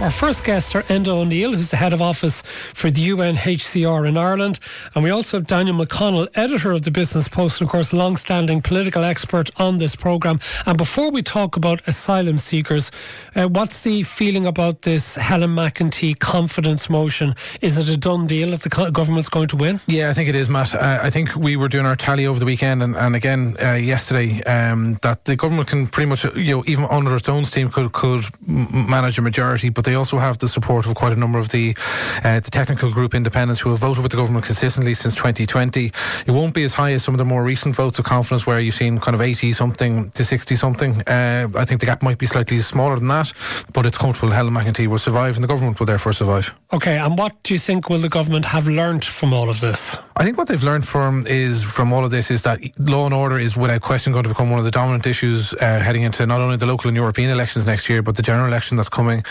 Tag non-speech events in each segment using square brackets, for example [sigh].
Our first guests are Enda O'Neill, who's the head of office for the UNHCR in Ireland. And we also have Daniel McConnell, editor of the Business Post, and of course, long standing political expert on this programme. And before we talk about asylum seekers, uh, what's the feeling about this Helen McEntee confidence motion? Is it a done deal that the government's going to win? Yeah, I think it is, Matt. Uh, I think we were doing our tally over the weekend and, and again uh, yesterday um, that the government can pretty much, you know, even under its own steam could, could manage a majority, but they also have the support of quite a number of the uh, the technical group independents who have voted with the government consistently since 2020. It won't be as high as some of the more recent votes of confidence where you've seen kind of 80 something to 60 something. Uh, I think the gap might be slightly smaller than that, but it's comfortable Helen McEntee will survive and the government will therefore survive. Okay, and what do you think will the government have learned from all of this? I think what they've learned from is from all of this is that law and order is without question going to become one of the dominant issues uh, heading into not only the local and European elections next year, but the general election that's coming.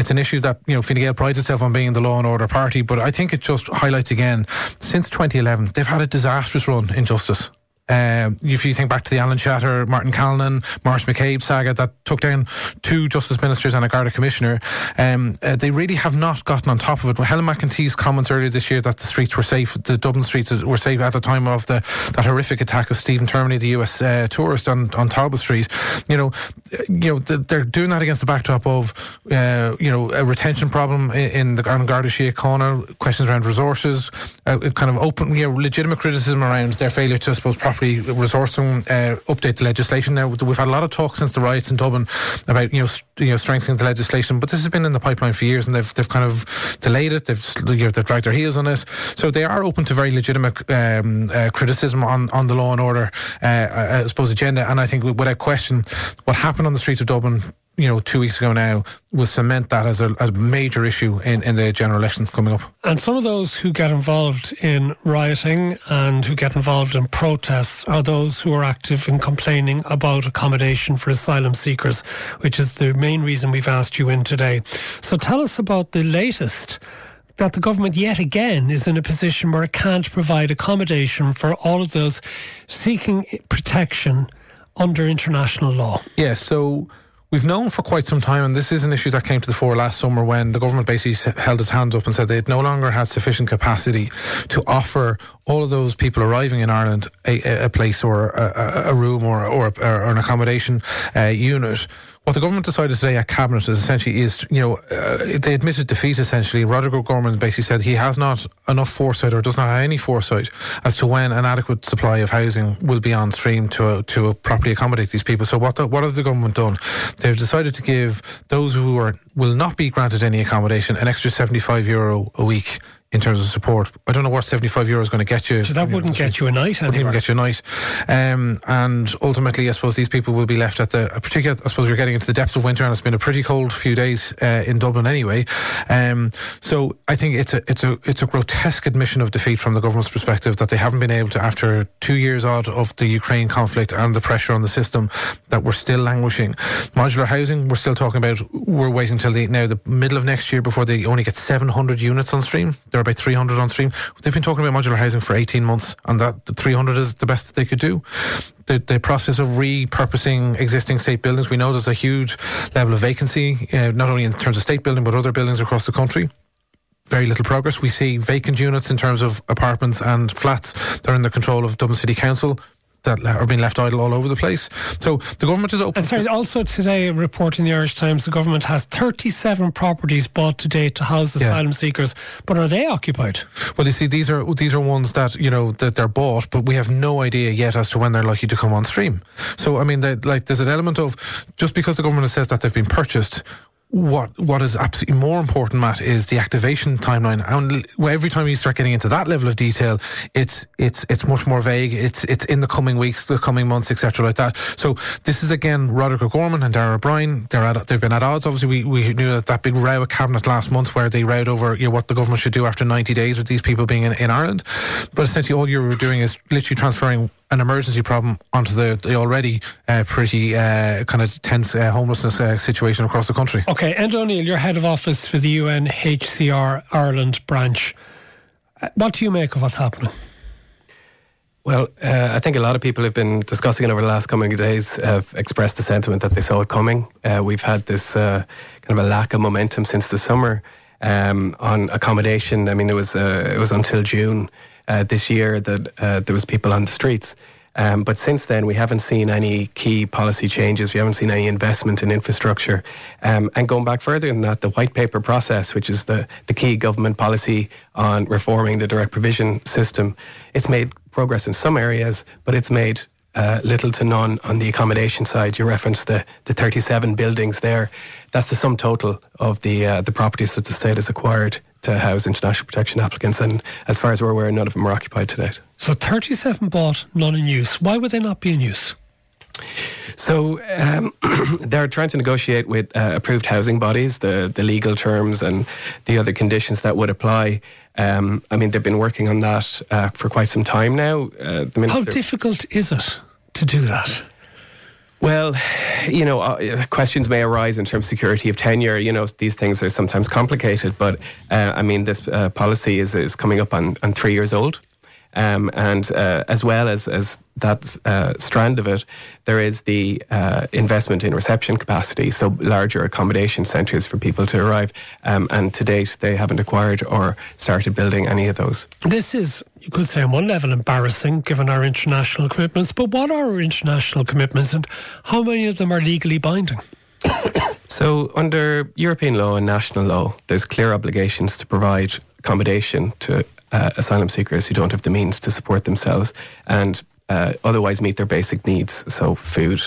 It's an issue that you know Fine Gael prides itself on being the law and order party, but I think it just highlights again since 2011 they've had a disastrous run in justice. Uh, if you think back to the Alan Shatter, Martin Callinan, Maurice McCabe saga that took down two justice ministers and a Garda commissioner, um, uh, they really have not gotten on top of it. Helen McEntee's comments earlier this year that the streets were safe, the Dublin streets were safe at the time of the that horrific attack of Stephen Termini, the US uh, tourist on, on Talbot Street. You know, you know they're doing that against the backdrop of uh, you know a retention problem in, the on Garda Síochána, corner, questions around resources, uh, kind of open, you know, legitimate criticism around their failure to, I suppose, properly properly resourcing, uh, update the legislation. Now we've had a lot of talk since the riots in Dublin about you know st- you know strengthening the legislation, but this has been in the pipeline for years, and they've they've kind of delayed it. They've you know, they've dragged their heels on it, so they are open to very legitimate um, uh, criticism on on the law and order, uh, I suppose, agenda. And I think without question, what happened on the streets of Dublin you know, two weeks ago now, will cement that as a, as a major issue in, in the general election coming up. And some of those who get involved in rioting and who get involved in protests are those who are active in complaining about accommodation for asylum seekers, which is the main reason we've asked you in today. So tell us about the latest that the government yet again is in a position where it can't provide accommodation for all of those seeking protection under international law. Yes, yeah, so We've known for quite some time, and this is an issue that came to the fore last summer when the government basically held its hands up and said they no longer had sufficient capacity to offer all of those people arriving in Ireland a, a place or a, a room or, or, or an accommodation uh, unit what the government decided today at cabinet is essentially is you know uh, they admitted defeat essentially. Roderic Gorman basically said he has not enough foresight or does not have any foresight as to when an adequate supply of housing will be on stream to uh, to properly accommodate these people. So what the, what has the government done? They've decided to give those who are will not be granted any accommodation an extra seventy five euro a week in terms of support. I don't know what 75 euro is going to get you. So that wouldn't get you a night Wouldn't even get you a night. Um, and ultimately, I suppose these people will be left at the, particular, I suppose you're getting into the depths of winter and it's been a pretty cold few days uh, in Dublin anyway. Um, so I think it's a, it's a, it's a grotesque admission of defeat from the government's perspective that they haven't been able to, after two years out of the Ukraine conflict and the pressure on the system, that we're still languishing. Modular housing, we're still talking about, we're waiting until the, now the middle of next year before they only get 700 units on stream. They're about 300 on stream. They've been talking about modular housing for 18 months, and that 300 is the best that they could do. The, the process of repurposing existing state buildings, we know there's a huge level of vacancy, uh, not only in terms of state building, but other buildings across the country very little progress. We see vacant units in terms of apartments and flats They're in the control of Dublin City Council that are being left idle all over the place. So the government is open. And sorry, also today, a report in the Irish Times, the government has 37 properties bought today to house asylum yeah. seekers, but are they occupied? Well, you see, these are these are ones that you know that they're bought, but we have no idea yet as to when they're likely to come on stream. So I mean, like there's an element of just because the government says that they've been purchased, what what is absolutely more important, Matt, is the activation timeline. And every time you start getting into that level of detail, it's it's it's much more vague. It's it's in the coming weeks, the coming months, etc., like that. So this is again Roderic O'Gorman and Darragh O'Brien. They're at, they've been at odds. Obviously, we, we knew that, that big row at cabinet last month where they rowed over you know what the government should do after ninety days with these people being in, in Ireland. But essentially, all you were doing is literally transferring an emergency problem onto the, the already uh, pretty uh, kind of tense uh, homelessness uh, situation across the country. Okay, Enda O'Neill, you're head of office for the UNHCR Ireland branch. Uh, what do you make of what's happening? Well, uh, I think a lot of people have been discussing it over the last coming days, have expressed the sentiment that they saw it coming. Uh, we've had this uh, kind of a lack of momentum since the summer um, on accommodation. I mean, it was uh, it was until June uh, this year that uh, there was people on the streets. Um, but since then, we haven't seen any key policy changes. We haven't seen any investment in infrastructure. Um, and going back further than that, the white paper process, which is the, the key government policy on reforming the direct provision system, it's made progress in some areas, but it's made uh, little to none on the accommodation side. You referenced the, the 37 buildings there. That's the sum total of the uh, the properties that the state has acquired to house international protection applicants. And as far as we're aware, none of them are occupied to date. So 37 bought, none in use. Why would they not be in use? So um, [clears throat] they're trying to negotiate with uh, approved housing bodies the the legal terms and the other conditions that would apply. Um, I mean, they've been working on that uh, for quite some time now. Uh, How difficult is it to do that? Well, you know, uh, questions may arise in terms of security of tenure. You know, these things are sometimes complicated, but uh, I mean, this uh, policy is, is coming up on, on three years old. Um, and uh, as well as, as that uh, strand of it, there is the uh, investment in reception capacity, so larger accommodation centres for people to arrive. Um, and to date, they haven't acquired or started building any of those. This is, you could say, on one level embarrassing given our international commitments. But what are our international commitments and how many of them are legally binding? [coughs] so, under European law and national law, there's clear obligations to provide accommodation to uh, asylum seekers who don't have the means to support themselves and uh, otherwise meet their basic needs, so food,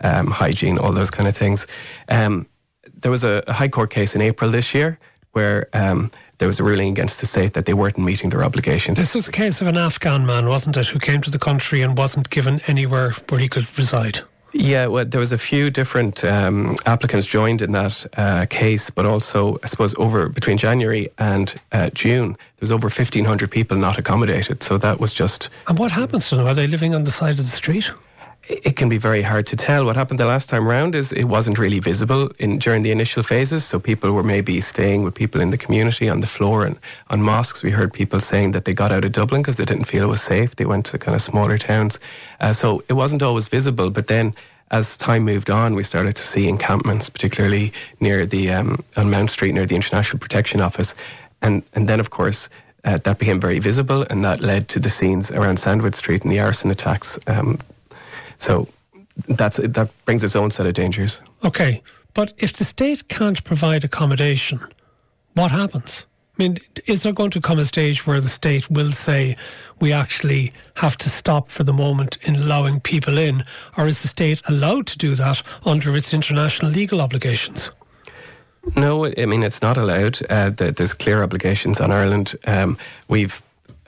um, hygiene, all those kind of things. Um, there was a, a, High Court case in April this year where um, there was a ruling against the state that they weren't meeting their obligations. This was a case of an Afghan man, wasn't it, who came to the country and wasn't given anywhere where he could reside? Yeah, well, there was a few different um, applicants joined in that uh, case, but also, I suppose, over between January and uh, June, there was over 1,500 people not accommodated. So that was just. And what happens to them? Are they living on the side of the street? It can be very hard to tell. What happened the last time round is it wasn't really visible in during the initial phases. So people were maybe staying with people in the community on the floor and on mosques. We heard people saying that they got out of Dublin because they didn't feel it was safe. They went to kind of smaller towns. Uh, so it wasn't always visible. But then as time moved on, we started to see encampments, particularly near the um, on Mount Street near the International Protection Office, and and then of course. Uh, that became very visible, and that led to the scenes around Sandwith Street and the arson attacks um, so that's that brings its own set of dangers. Okay, but if the state can't provide accommodation, what happens? I mean, is there going to come a stage where the state will say we actually have to stop for the moment in allowing people in, or is the state allowed to do that under its international legal obligations? No, I mean it's not allowed. Uh, there's clear obligations on Ireland. Um, we've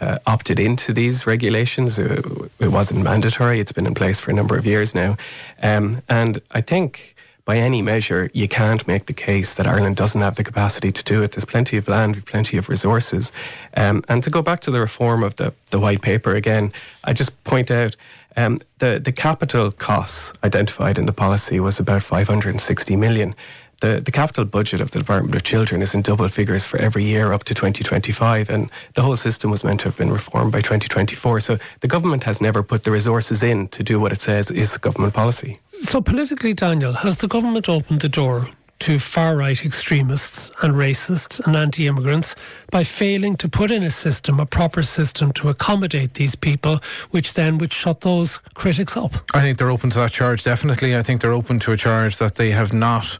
uh, opted into these regulations. It, it, wasn't mandatory. It's been in place for a number of years now. Um, and I think by any measure, you can't make the case that Ireland doesn't have the capacity to do it. There's plenty of land, plenty of resources. Um, and to go back to the reform of the, the white paper again, I just point out um, the, the capital costs identified in the policy was about 560 million the, the capital budget of the Department of Children is in double figures for every year up to 2025, and the whole system was meant to have been reformed by 2024. So the government has never put the resources in to do what it says is the government policy. So, politically, Daniel, has the government opened the door to far right extremists and racists and anti immigrants by failing to put in a system, a proper system to accommodate these people, which then would shut those critics up? I think they're open to that charge, definitely. I think they're open to a charge that they have not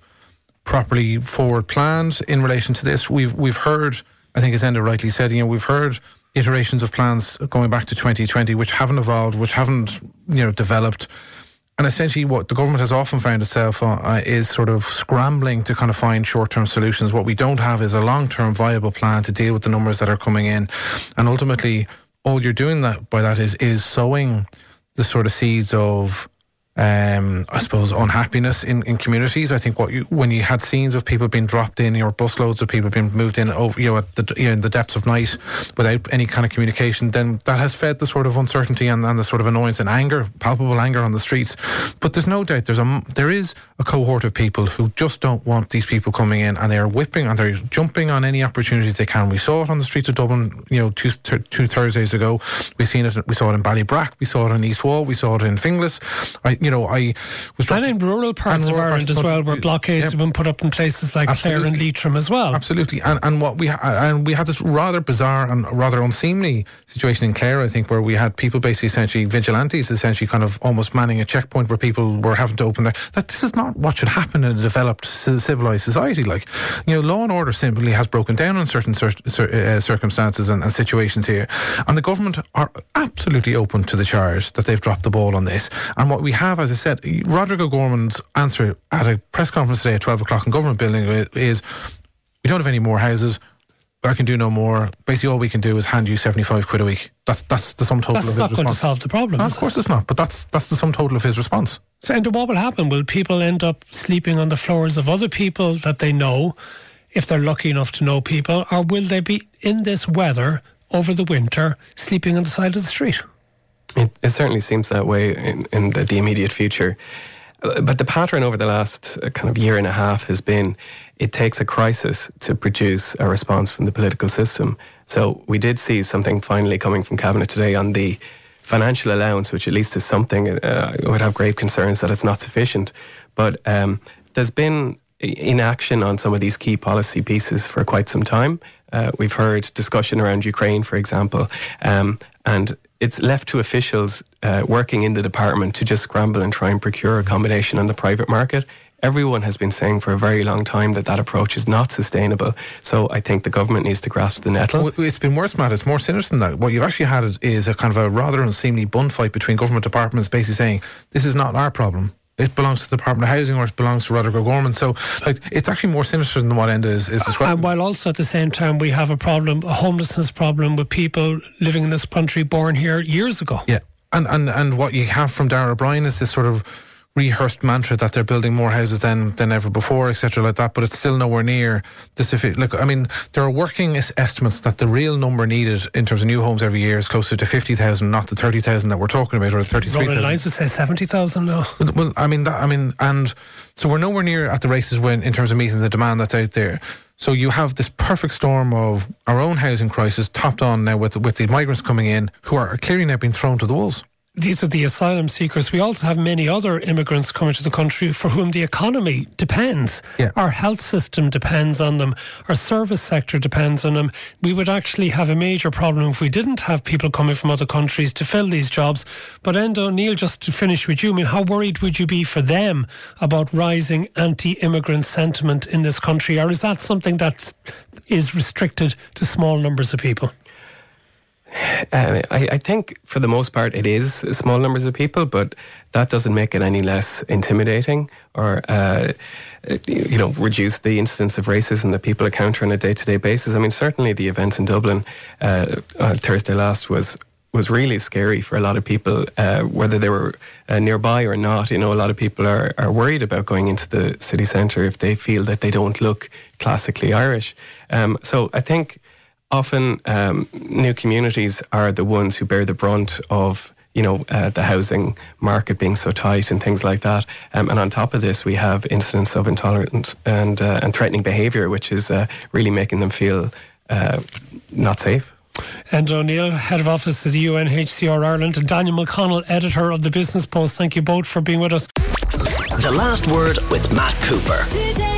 properly forward planned in relation to this. We've we've heard, I think as Enda rightly said, you know, we've heard iterations of plans going back to 2020 which haven't evolved, which haven't you know developed. And essentially, what the government has often found itself uh, is sort of scrambling to kind of find short term solutions. What we don't have is a long term viable plan to deal with the numbers that are coming in. And ultimately, all you're doing that by that is is sowing the sort of seeds of um, I suppose, unhappiness in, in communities. I think what you, when you had scenes of people being dropped in, or busloads of people being moved in over, you know, at the, you know, in the depths of night without any kind of communication, then that has fed the sort of uncertainty and, and the sort of annoyance and anger, palpable anger on the streets. But there's no doubt there's a there is a cohort of people who just don't want these people coming in, and they are whipping and they're jumping on any opportunities they can. We saw it on the streets of Dublin, you know, two, two Thursdays ago. We've seen it. We saw it in Ballybrack. We saw it in East Wall. We saw it in Finglas. I, you know, I was and in rural parts of Ireland as well, where blockades yeah. have been put up in places like Absolutely. Clare and Leitrim as well. Absolutely, and and what we ha- and we had this rather bizarre and rather unseemly situation in Clare, I think, where we had people basically essentially vigilantes, essentially kind of almost manning a checkpoint where people were having to open their. That this is not what should happen in a developed civilized society. Like, you know, law and order simply has broken down in certain cir- cir- uh, circumstances and, and situations here, and the government are absolutely open to the charge that they've dropped the ball on this. And what we have, as I said, Roderic O'Gorman's answer at a press conference today at 12 o'clock in Government Building is we don't have any more houses. I can do no more. Basically, all we can do is hand you 75 quid a week. That's that's the sum total that's of his response. That's not going to solve the problem. No, of course it? it's not, but that's that's the sum total of his response. So, and what will happen? Will people end up sleeping on the floors of other people that they know, if they're lucky enough to know people, or will they be in this weather over the winter sleeping on the side of the street? It, it certainly seems that way in, in the, the immediate future. Uh, but the pattern over the last uh, kind of year and a half has been it takes a crisis to produce a response from the political system. So we did see something finally coming from Cabinet today on the financial allowance, which at least is something. Uh, I would have grave concerns that it's not sufficient. But um, there's been inaction on some of these key policy pieces for quite some time. Uh, we've heard discussion around Ukraine, for example, um, and it's left to officials uh, working in the department to just scramble and try and procure accommodation on the private market. Everyone has been saying for a very long time that that approach is not sustainable. So I think the government needs to grasp the nettle. It's been worse, Matt. It's more sinister than that. What you've actually had is a kind of a rather unseemly bun fight between government departments basically saying, this is not our problem it belongs to the Department of Housing or it belongs to Roderic O'Gorman. So, like, it's actually more sinister than what Enda is, is uh, describing. And while also at the same time we have a problem, a homelessness problem with people living in this country born here years ago. Yeah. And, and, and what you have from Darragh O'Brien is this sort of rehearsed mantra that they're building more houses than than ever before, etc., like that. But it's still nowhere near the sufficient. Look, I mean, there are working estimates that the real number needed in terms of new homes every year is closer to fifty thousand, not the thirty thousand that we're talking about, or thirty three thousand. Lines to say seventy thousand now. Well, I mean, that, I mean, and so we're nowhere near at the races when in terms of meeting the demand that's out there. So you have this perfect storm of our own housing crisis topped on now with with the migrants coming in who are clearly now being thrown to the wolves these are the asylum seekers. We also have many other immigrants coming to the country for whom the economy depends. Yeah. Our health system depends on them. Our service sector depends on them. We would actually have a major problem if we didn't have people coming from other countries to fill these jobs. But Enda O'Neill, just to finish with you, I mean, how worried would you be for them about rising anti-immigrant sentiment in this country, or is that something that is restricted to small numbers of people? Uh, I, I, think for the most part it is small numbers of people, but that doesn't make it any less intimidating or uh, you know reduce the incidence of racism that people encounter on a day to day basis. I mean, certainly the event in Dublin uh, Thursday last was was really scary for a lot of people, uh, whether they were uh, nearby or not. You know, a lot of people are, are worried about going into the city centre if they feel that they don't look classically Irish. Um, so I think often um, new communities are the ones who bear the brunt of you know uh, the housing market being so tight and things like that. Um, and on top of this, we have incidents of intolerance and uh, and threatening behaviour, which is uh, really making them feel uh, not safe. Enda O'Neill, Head of Office at the UNHCR Ireland, and Daniel McConnell, Editor of the Business Post. Thank you both for being with us. The last word with Matt Cooper. Today.